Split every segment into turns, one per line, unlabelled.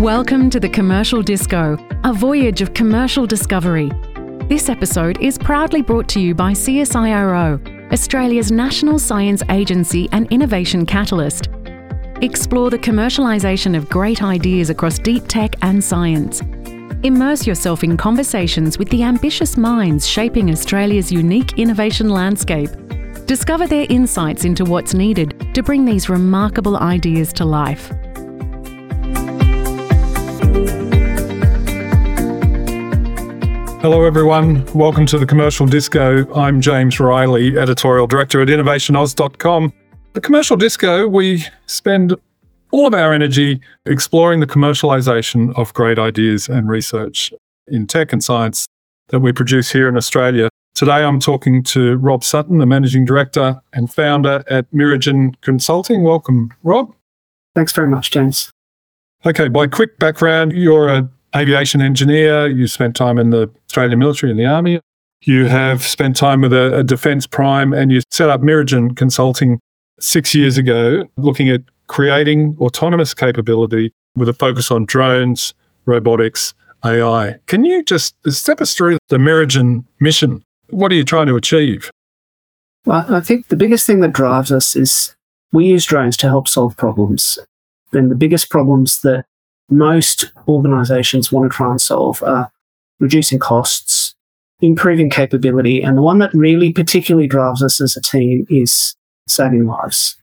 Welcome to the Commercial Disco, a voyage of commercial discovery. This episode is proudly brought to you by CSIRO, Australia's national science agency and innovation catalyst. Explore the commercialisation of great ideas across deep tech and science. Immerse yourself in conversations with the ambitious minds shaping Australia's unique innovation landscape. Discover their insights into what's needed to bring these remarkable ideas to life.
Hello, everyone. Welcome to the Commercial Disco. I'm James Riley, Editorial Director at InnovationOz.com. The Commercial Disco, we spend all of our energy exploring the commercialization of great ideas and research in tech and science that we produce here in Australia. Today, I'm talking to Rob Sutton, the Managing Director and founder at Mirragin Consulting. Welcome, Rob.
Thanks very much, James.
Okay, by quick background, you're a aviation engineer. You spent time in the Australian military and the army. You have spent time with a, a defence prime and you set up Mirragin Consulting six years ago, looking at creating autonomous capability with a focus on drones, robotics, AI. Can you just step us through the Mirragin mission? What are you trying to achieve?
Well, I think the biggest thing that drives us is we use drones to help solve problems. And the biggest problems that most organizations want to try and solve are reducing costs, improving capability, and the one that really particularly drives us as a team is saving lives.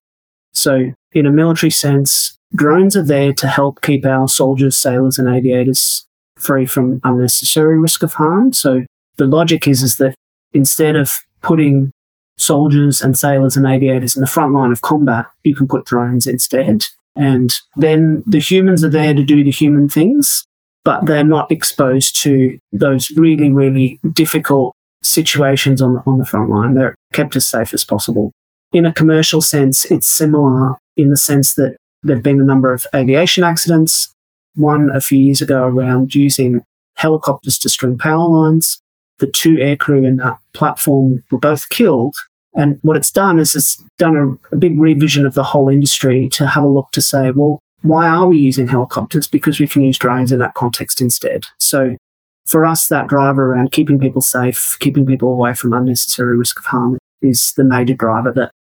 So, in a military sense, drones are there to help keep our soldiers, sailors, and aviators free from unnecessary risk of harm. So, the logic is, is that instead of putting soldiers and sailors and aviators in the front line of combat, you can put drones instead. And then the humans are there to do the human things, but they're not exposed to those really, really difficult situations on the, on the front line. They're kept as safe as possible. In a commercial sense, it's similar in the sense that there have been a number of aviation accidents. One a few years ago around using helicopters to string power lines. The two aircrew in that platform were both killed and what it's done is it's done a, a, big revision of the whole industry to have a look to say, well, why are we using helicopters? Because we can use drones in that context instead. So for us, that driver around keeping people safe, keeping people away from unnecessary risk of harm is the major driver that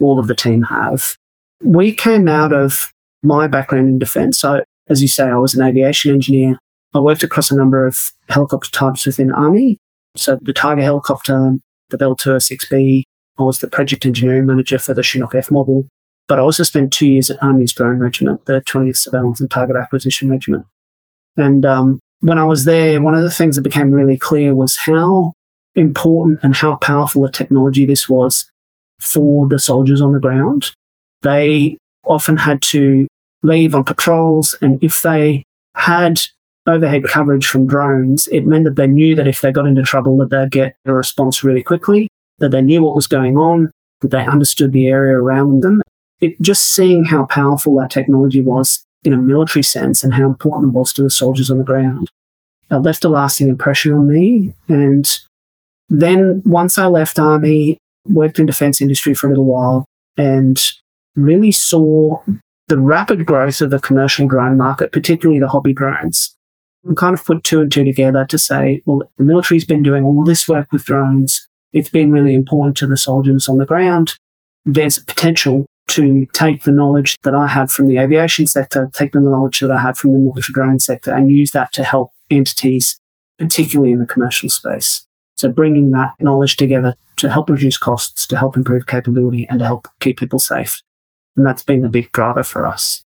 all of the team have. We came out of my background in defense. So as you say, I was an aviation engineer. I worked across a number of helicopter types within Army. So the Tiger helicopter, the Bell 206B, I was the project engineering manager for the Chinook F model, but I also spent two years at Army's Drone Regiment, the 20th Surveillance and Target Acquisition Regiment. And um, when I was there, one of the things that became really clear was how important and how powerful a technology this was for the soldiers on the ground. They often had to leave on patrols, and if they had overhead coverage from drones, it meant that they knew that if they got into trouble, that they'd get a response really quickly that they knew what was going on, that they understood the area around them. It, just seeing how powerful that technology was in a military sense and how important it was to the soldiers on the ground it left a lasting impression on me. And then once I left army, worked in defense industry for a little while and really saw the rapid growth of the commercial drone market, particularly the hobby drones. And kind of put two and two together to say, well, the military's been doing all this work with drones it's been really important to the soldiers on the ground. There's potential to take the knowledge that I had from the aviation sector, take the knowledge that I had from the military drone sector and use that to help entities, particularly in the commercial space. So bringing that knowledge together to help reduce costs, to help improve capability and to help keep people safe. And that's been a big driver for us.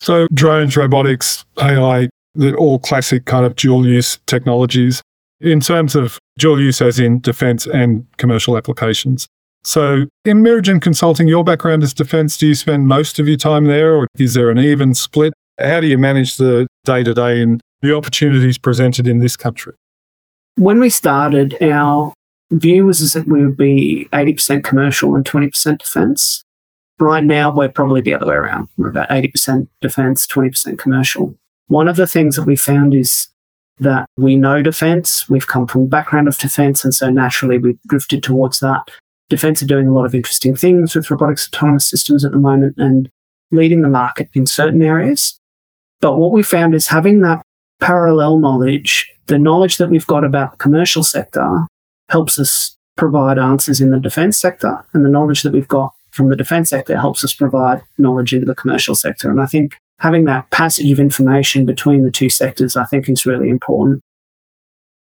So drones, robotics, AI, they're all classic kind of dual use technologies in terms of dual use as in defense and commercial applications. So in Mirragin Consulting, your background is defense. Do you spend most of your time there or is there an even split? How do you manage the day to day and the opportunities presented in this country?
When we started, our view was that we would be 80% commercial and 20% defense. Right now, we're probably the other way around. We're about 80% defense, 20% commercial. One of the things that we found is that we know defense. We've come from a background of defense, and so naturally we've drifted towards that. Defense are doing a lot of interesting things with robotics autonomous systems at the moment and leading the market in certain areas. But what we found is having that parallel knowledge, the knowledge that we've got about the commercial sector helps us provide answers in the defense sector, and the knowledge that we've got from the defense sector helps us provide knowledge into the commercial sector. And I think having that passage of information between the two sectors, I think is really important.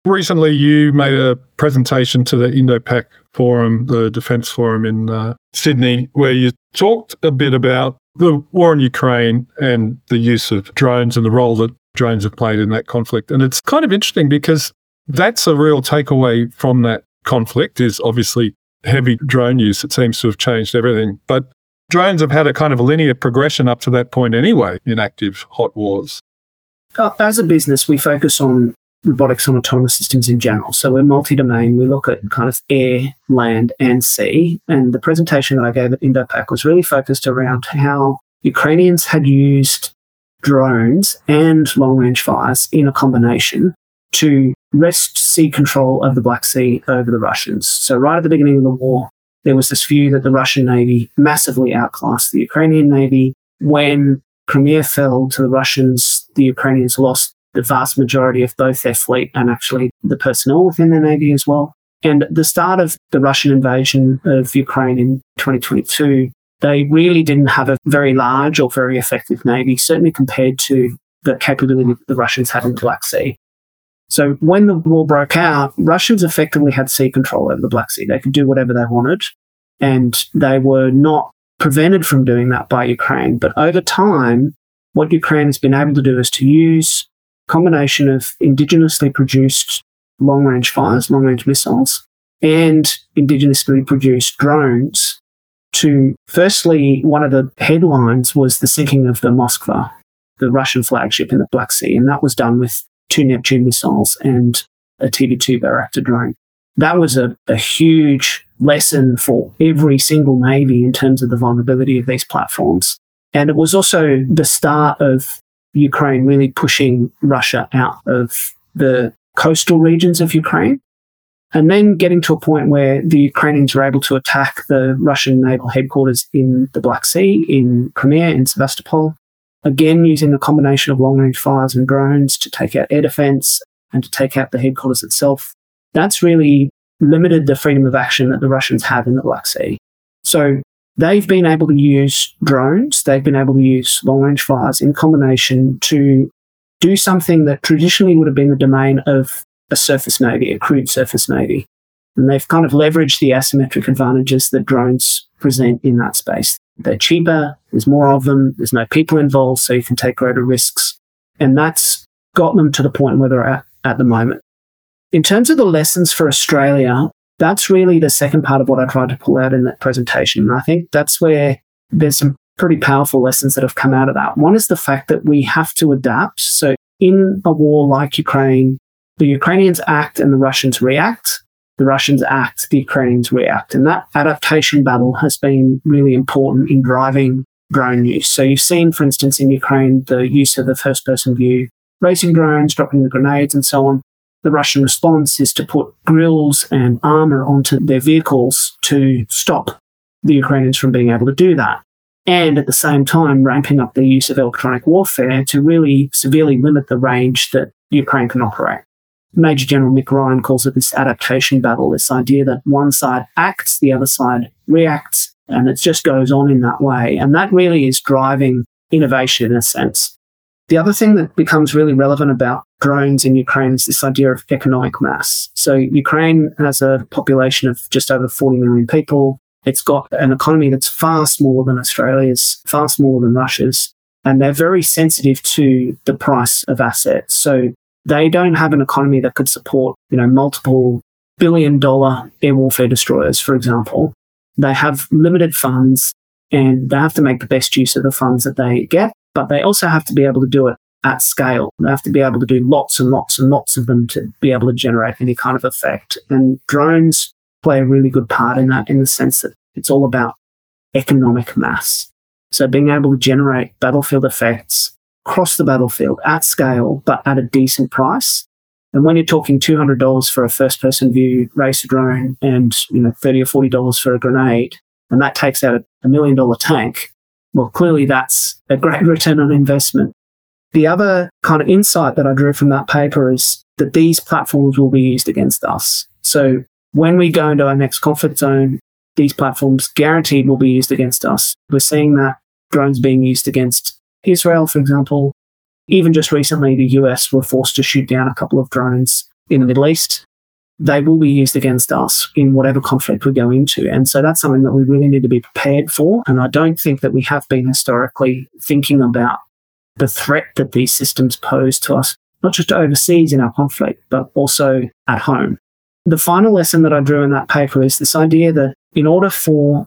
Recently, you made a presentation to the IndoPac Forum, the Defence Forum in uh, Sydney, where you talked a bit about the war in Ukraine and the use of drones and the role that drones have played in that conflict. And it's kind of interesting because that's a real takeaway from that conflict is obviously heavy drone use. It seems to have changed everything. But drones have had a kind of a linear progression up to that point anyway in active hot wars.
Uh, as a business, we focus on robotics and autonomous systems in general. So we're multi-domain. We look at kind of air, land, and sea. And the presentation that I gave at IndoPac was really focused around how Ukrainians had used drones and long-range fires in a combination to wrest sea control of the Black Sea over the Russians. So right at the beginning of the war, there was this view that the Russian Navy massively outclassed the Ukrainian Navy. When Crimea fell to the Russians, the Ukrainians lost the vast majority of both their fleet and actually the personnel within their navy as well. And at the start of the Russian invasion of Ukraine in 2022, they really didn't have a very large or very effective navy, certainly compared to the capability that the Russians had in the Black Sea. So when the war broke out, Russians effectively had sea control over the Black Sea. They could do whatever they wanted, and they were not prevented from doing that by Ukraine. But over time, what Ukraine has been able to do is to use a combination of indigenously produced long range fires, long range missiles, and indigenously produced drones to firstly, one of the headlines was the sinking of the Moskva, the Russian flagship in the Black Sea. And that was done with two Neptune missiles and a TB2 Bayraktar drone. That was a, a huge lesson for every single Navy in terms of the vulnerability of these platforms. And it was also the start of Ukraine really pushing Russia out of the coastal regions of Ukraine. And then getting to a point where the Ukrainians were able to attack the Russian naval headquarters in the Black Sea, in Crimea, in Sevastopol, again using a combination of long range fires and drones to take out air defense and to take out the headquarters itself. That's really limited the freedom of action that the Russians have in the Black Sea. So they've been able to use drones, they've been able to use long range fires in combination to do something that traditionally would have been the domain of a surface navy, a crude surface navy. And they've kind of leveraged the asymmetric advantages that drones present in that space. They're cheaper, there's more of them, there's no people involved, so you can take greater risks. And that's got them to the point where they're at at the moment. In terms of the lessons for Australia, that's really the second part of what I tried to pull out in that presentation. And I think that's where there's some pretty powerful lessons that have come out of that. One is the fact that we have to adapt. So in a war like Ukraine, the Ukrainians act and the Russians react. The Russians act, the Ukrainians react. And that adaptation battle has been really important in driving drone use. So you've seen, for instance, in Ukraine, the use of the first person view, racing drones, dropping the grenades and so on the Russian response is to put grills and armor onto their vehicles to stop the Ukrainians from being able to do that. And at the same time, ramping up the use of electronic warfare to really severely limit the range that Ukraine can operate. Major General Mick Ryan calls it this adaptation battle, this idea that one side acts, the other side reacts, and it just goes on in that way. And that really is driving innovation in a sense. The other thing that becomes really relevant about drones in Ukraine is this idea of economic mass. So Ukraine has a population of just over 40 million people. It's got an economy that's far smaller than Australia's, far smaller than Russia's, and they're very sensitive to the price of assets. So they don't have an economy that could support, you know, multiple billion dollar air warfare destroyers, for example. They have limited funds and they have to make the best use of the funds that they get but they also have to be able to do it at scale. They have to be able to do lots and lots and lots of them to be able to generate any kind of effect. And drones play a really good part in that in the sense that it's all about economic mass. So being able to generate battlefield effects across the battlefield at scale, but at a decent price. And when you're talking $200 for a first person view racer drone and, you know, 30 or $40 for a grenade, and that takes out a million dollar tank, well, clearly that's a great return on investment. The other kind of insight that I drew from that paper is that these platforms will be used against us. So when we go into our next conflict zone, these platforms guaranteed will be used against us. We're seeing that drones being used against Israel, for example. Even just recently, the US were forced to shoot down a couple of drones in the Middle East. They will be used against us in whatever conflict we go into. And so that's something that we really need to be prepared for. And I don't think that we have been historically thinking about the threat that these systems pose to us, not just overseas in our conflict, but also at home. The final lesson that I drew in that paper is this idea that in order for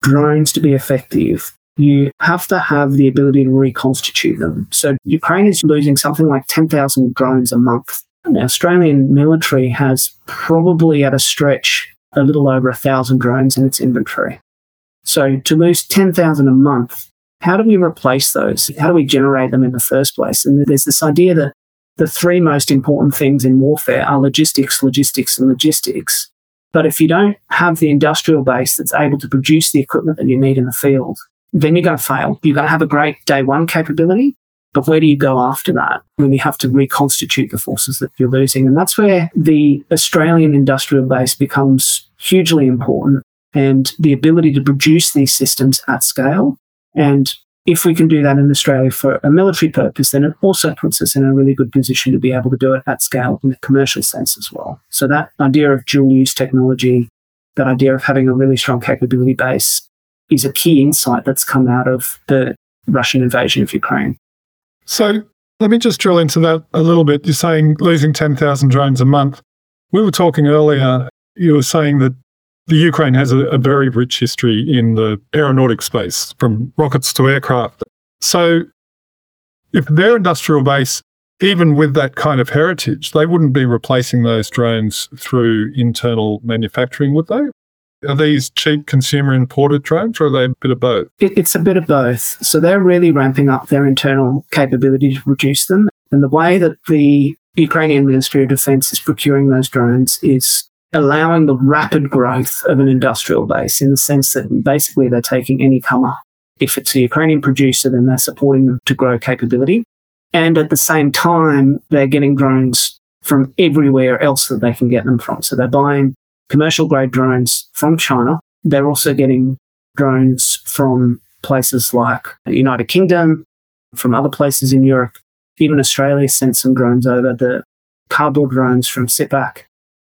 drones to be effective, you have to have the ability to reconstitute them. So Ukraine is losing something like 10,000 drones a month. The Australian military has probably at a stretch a little over a thousand drones in its inventory. So to lose 10,000 a month, how do we replace those? How do we generate them in the first place? And there's this idea that the three most important things in warfare are logistics, logistics, and logistics. But if you don't have the industrial base that's able to produce the equipment that you need in the field, then you're going to fail. You're going to have a great day one capability, but where do you go after that when you have to reconstitute the forces that you're losing? And that's where the Australian industrial base becomes hugely important and the ability to produce these systems at scale and if we can do that in Australia for a military purpose, then it also puts us in a really good position to be able to do it at scale in a commercial sense as well. So that idea of dual use technology, that idea of having a really strong capability base is a key insight that's come out of the Russian invasion of Ukraine.
So let me just drill into that a little bit. You're saying losing 10,000 drones a month. We were talking earlier, you were saying that the Ukraine has a, a, very rich history in the aeronautic space, from rockets to aircraft. So, if their industrial base, even with that kind of heritage, they wouldn't be replacing those drones through internal manufacturing, would they? Are these cheap consumer imported drones or are they a bit of both?
It, it's a bit of both. So they're really ramping up their internal capability to produce them. And the way that the Ukrainian Ministry of Defense is procuring those drones is allowing the rapid growth of an industrial base in the sense that basically they're taking any comer. If it's a Ukrainian producer, then they're supporting them to grow capability. And at the same time, they're getting drones from everywhere else that they can get them from. So they're buying commercial grade drones from China. They're also getting drones from places like the United Kingdom, from other places in Europe. Even Australia sent some drones over, the cardboard drones from SYPAQ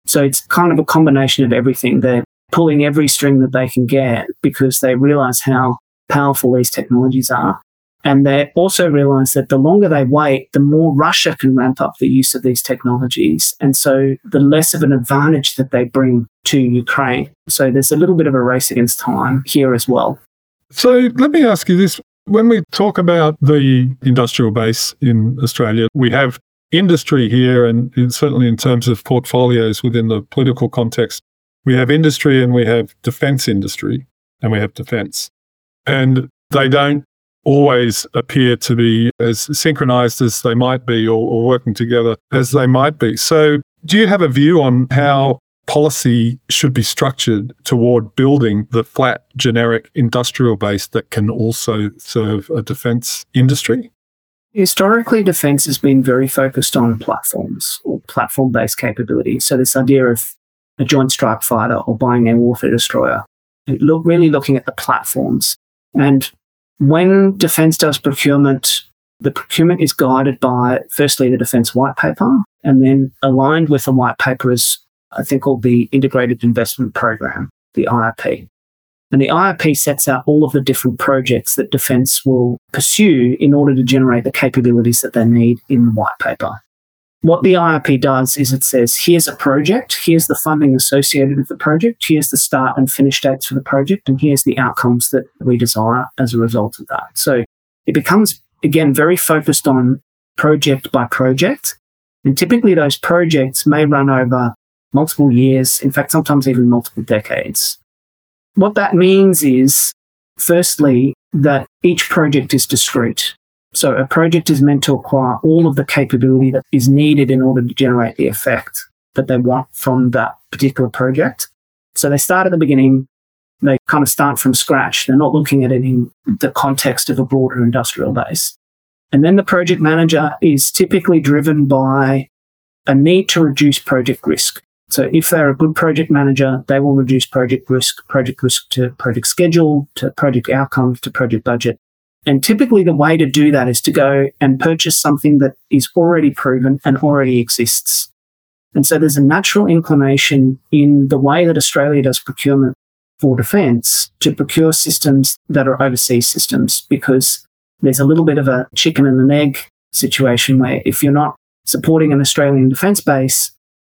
so it's kind of a combination of everything. They're pulling every string that they can get because they realize how powerful these technologies are. And they also realize that the longer they wait, the more Russia can ramp up the use of these technologies. And so the less of an advantage that they bring to Ukraine. So there's a little bit of a race against time here as well.
So let me ask you this. When we talk about the industrial base in Australia, we have industry here, and certainly in terms of portfolios within the political context, we have industry and we have defense industry and we have defense. And they don't always appear to be as synchronized as they might be or, or working together as they might be. So, do you have a view on how policy should be structured toward building the flat, generic industrial base that can also serve a defense industry?
Historically, defense has been very focused on platforms or platform based capability. So, this idea of a joint strike fighter or buying a warfare destroyer, look, really looking at the platforms. And when defense does procurement, the procurement is guided by firstly the defense white paper, and then aligned with the white paper is, I think, called the Integrated Investment Program, the IIP. And the IIP sets out all of the different projects that defense will pursue in order to generate the capabilities that they need in the white paper. What the IRP does is it says, here's a project, here's the funding associated with the project, here's the start and finish dates for the project, and here's the outcomes that we desire as a result of that. So it becomes, again, very focused on project by project. And typically those projects may run over multiple years, in fact, sometimes even multiple decades. What that means is, firstly, that each project is discrete. So a project is meant to acquire all of the capability that is needed in order to generate the effect that they want from that particular project. So they start at the beginning, they kind of start from scratch. They're not looking at it in the context of a broader industrial base. And then the project manager is typically driven by a need to reduce project risk. So if they're a good project manager, they will reduce project risk, project risk to project schedule, to project outcomes, to project budget. And typically the way to do that is to go and purchase something that is already proven and already exists. And so there's a natural inclination in the way that Australia does procurement for defence to procure systems that are overseas systems because there's a little bit of a chicken and an egg situation where if you're not supporting an Australian defence base,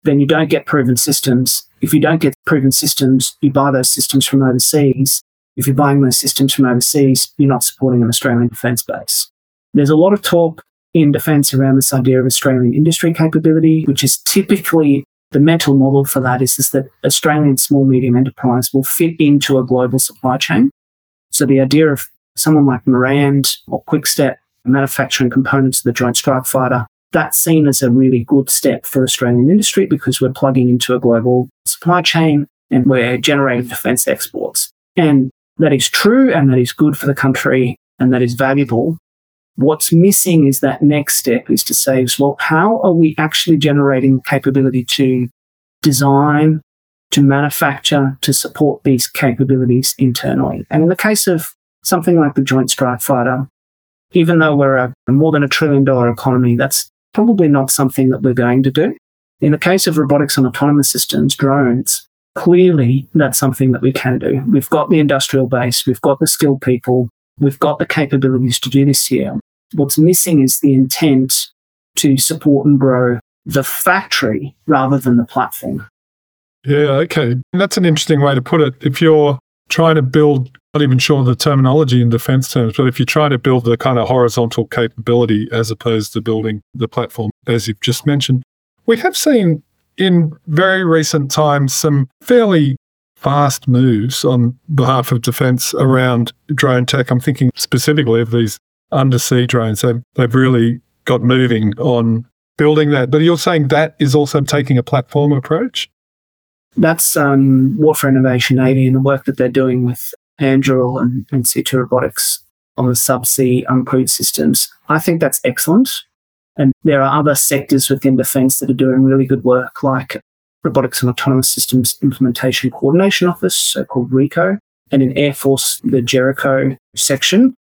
then you don't get proven systems. If you don't get proven systems, you buy those systems from overseas. If you're buying those systems from overseas, you're not supporting an Australian defence base. There's a lot of talk in defence around this idea of Australian industry capability, which is typically the mental model for that is, is that Australian small medium enterprise will fit into a global supply chain. So the idea of someone like Marand or Quickstep manufacturing components of the Joint Strike Fighter, that's seen as a really good step for Australian industry because we're plugging into a global supply chain and we're generating defence exports. And that is true and that is good for the country and that is valuable. What's missing is that next step is to say, well, how are we actually generating capability to design, to manufacture, to support these capabilities internally? And in the case of something like the Joint Strike Fighter, even though we're a more than a trillion dollar economy, that's probably not something that we're going to do. In the case of robotics and autonomous systems, drones, clearly that's something that we can do. We've got the industrial base, we've got the skilled people, we've got the capabilities to do this here. What's missing is the intent to support and grow the factory rather than the platform.
Yeah, okay. That's an interesting way to put it. If you're trying to build, not even sure the terminology in defense terms, but if you're trying to build the kind of horizontal capability as opposed to building the platform, as you've just mentioned, we have seen in very recent times some fairly fast moves on behalf of defense around drone tech. I'm thinking specifically of these undersea drones. They've, they've really got moving on building that. But you're saying that is also taking a platform approach?
That's um, Warfare Innovation 80 and the work that they're doing with Anduril and, and C2 Robotics on the subsea uncrewed systems. I think that's excellent. And there are other sectors within defense that are doing really good work, like Robotics and Autonomous Systems Implementation Coordination Office, so called RICO, and in Air Force, the Jericho section.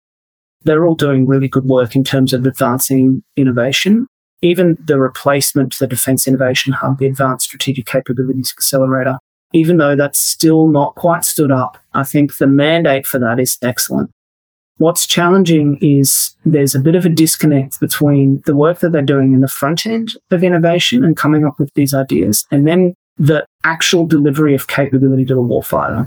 They're all doing really good work in terms of advancing innovation. Even the replacement to the Defense Innovation Hub, the Advanced Strategic Capabilities Accelerator, even though that's still not quite stood up, I think the mandate for that is excellent. What's challenging is there's a bit of a disconnect between the work that they're doing in the front end of innovation and coming up with these ideas and then the actual delivery of capability to the warfighter.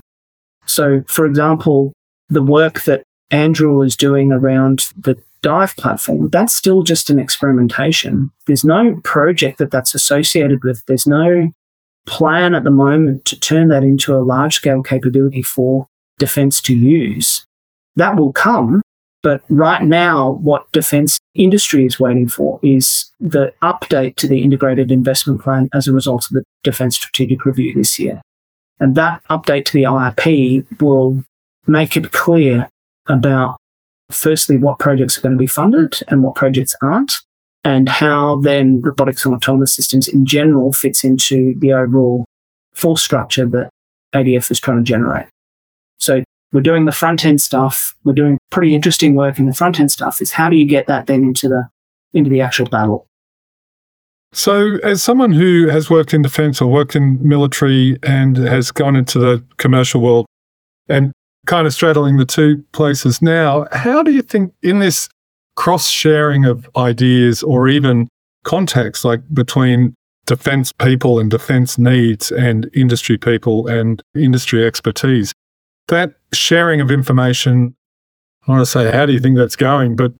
So, for example, the work that Anduril is doing around the dive platform, that's still just an experimentation. There's no project that that's associated with. There's no plan at the moment to turn that into a large scale capability for defense to use that will come. But right now, what defense industry is waiting for is the update to the integrated investment plan as a result of the defense strategic review this year. And that update to the IRP will make it clear about, firstly, what projects are going to be funded and what projects aren't, and how then robotics and autonomous systems in general fits into the overall force structure that ADF is trying to generate. So we're doing the front end stuff. We're doing pretty interesting work in the front end stuff. Is how do you get that then into the into the actual battle?
So, as someone who has worked in defense or worked in military and has gone into the commercial world and kind of straddling the two places now, how do you think in this cross sharing of ideas or even contacts like between defense people and defense needs and industry people and industry expertise, that sharing of information, I want to say, how do you think that's going? But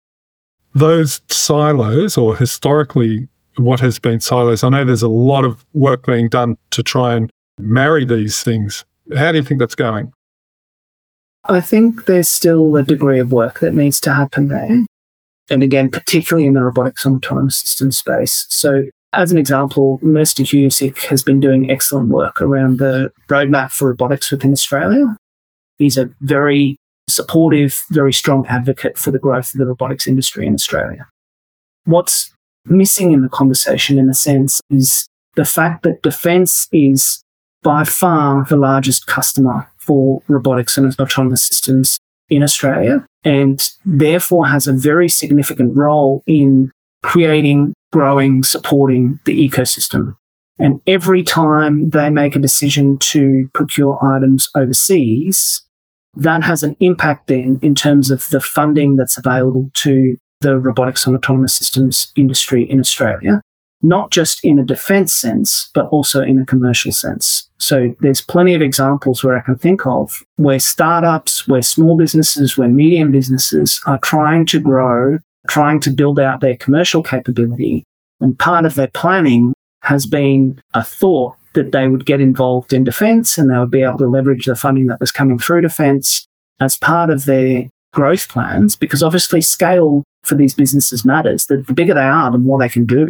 those silos, or historically what has been silos, I know there's a lot of work being done to try and marry these things. How do you think that's going?
I think there's still a degree of work that needs to happen there. And again, particularly in the robotics and autonomous system space. So, as an example, Minister Husic has been doing excellent work around the roadmap for robotics within Australia. He's a very supportive, very strong advocate for the growth of the robotics industry in Australia. What's missing in the conversation, in a sense, is the fact that defence is by far the largest customer for robotics and autonomous systems in Australia, and therefore has a very significant role in creating, growing, supporting the ecosystem. And every time they make a decision to procure items overseas, that has an impact then in terms of the funding that's available to the robotics and autonomous systems industry in Australia, not just in a defense sense, but also in a commercial sense. So there's plenty of examples where I can think of where startups, where small businesses, where medium businesses are trying to grow, trying to build out their commercial capability. And part of their planning has been a thought that they would get involved in defense and they would be able to leverage the funding that was coming through defense as part of their growth plans, because obviously scale for these businesses matters. The, the bigger they are, the more they can do.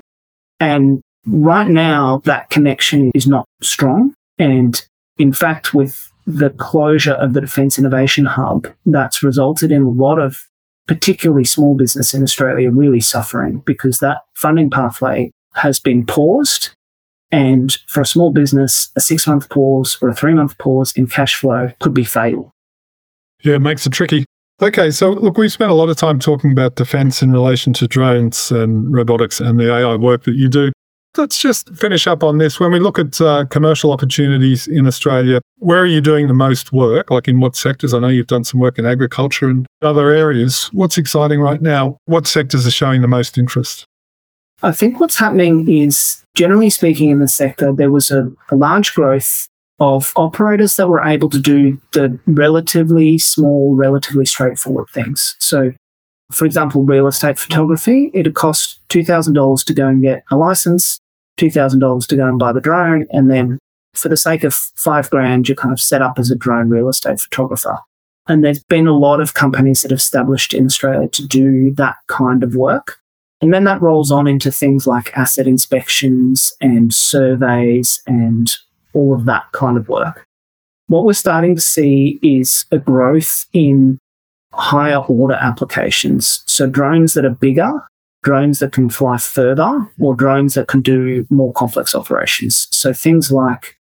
And right now, that connection is not strong. And in fact, with the closure of the Defence Innovation Hub, that's resulted in a lot of particularly small business in Australia really suffering because that funding pathway has been paused. And for a small business, a six month pause or a three month pause in cash flow could be fatal.
Yeah, it makes it tricky. Okay, so look, we've spent a lot of time talking about defense in relation to drones and robotics and the AI work that you do. Let's just finish up on this. When we look at uh, commercial opportunities in Australia, where are you doing the most work? Like in what sectors? I know you've done some work in agriculture and other areas. What's exciting right now? What sectors are showing the most interest?
I think what's happening is, generally speaking, in the sector, there was a, a large growth of operators that were able to do the relatively small, relatively straightforward things. So, for example, real estate photography, it'd cost $2,000 to go and get a license, $2,000 to go and buy the drone, and then for the sake of five grand, you're kind of set up as a drone real estate photographer. And there's been a lot of companies that have established in Australia to do that kind of work. And then that rolls on into things like asset inspections and surveys and all of that kind of work. What we're starting to see is a growth in higher order applications. So drones that are bigger, drones that can fly further, or drones that can do more complex operations. So things like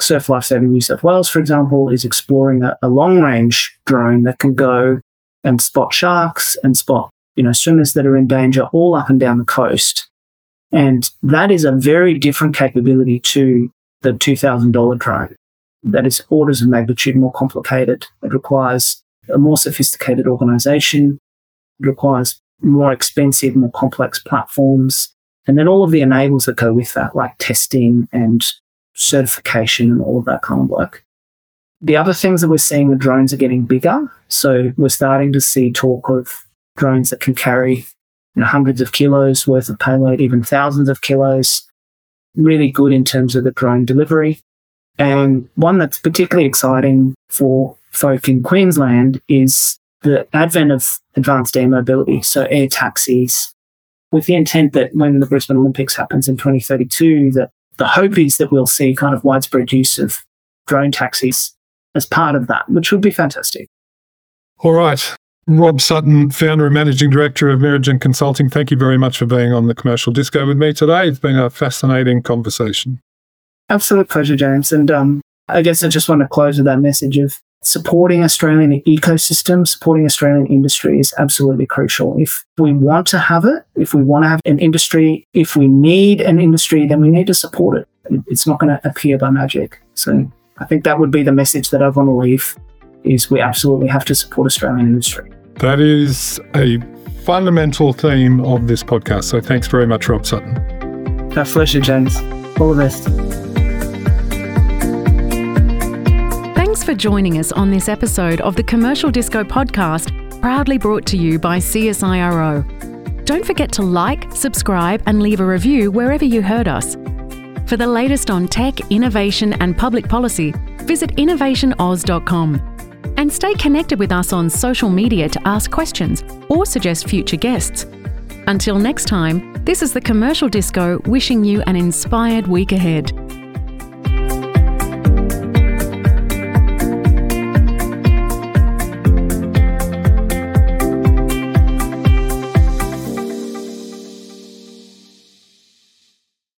Surf Life Saving New South Wales, for example, is exploring a, a long range drone that can go and spot sharks and spot, you know, swimmers that are in danger all up and down the coast. And that is a very different capability to the $2,000 drone. That is orders of magnitude more complicated. It requires a more sophisticated organization. It requires more expensive, more complex platforms. And then all of the enables that go with that, like testing and certification and all of that kind of work. The other things that we're seeing, the drones are getting bigger. So we're starting to see talk of drones that can carry you know, hundreds of kilos worth of payload, even thousands of kilos really good in terms of the drone delivery. And one that's particularly exciting for folk in Queensland is the advent of advanced air mobility, so air taxis, with the intent that when the Brisbane Olympics happens in 2032, that the hope is that we'll see kind of widespread use of drone taxis as part of that, which would be fantastic.
All right. Rob Sutton, founder and managing director of Mirragin Consulting, thank you very much for being on the commercial disco with me today. It's been a fascinating conversation.
Absolute pleasure, James. And um, I guess I just want to close with that message of supporting Australian ecosystem, supporting Australian industry is absolutely crucial. If we want to have it, if we want to have an industry, if we need an industry, then we need to support it. It's not going to appear by magic. So I think that would be the message that I want to leave is we absolutely have to support Australian industry.
That is a fundamental theme of this podcast. So thanks very much, Rob Sutton.
A pleasure, James. All the best.
Thanks for joining us on this episode of the Commercial Disco podcast, proudly brought to you by CSIRO. Don't forget to like, subscribe, and leave a review wherever you heard us. For the latest on tech, innovation, and public policy, visit innovationoz.com and stay connected with us on social media to ask questions or suggest future guests. Until next time, this is the Commercial Disco wishing you an inspired week ahead.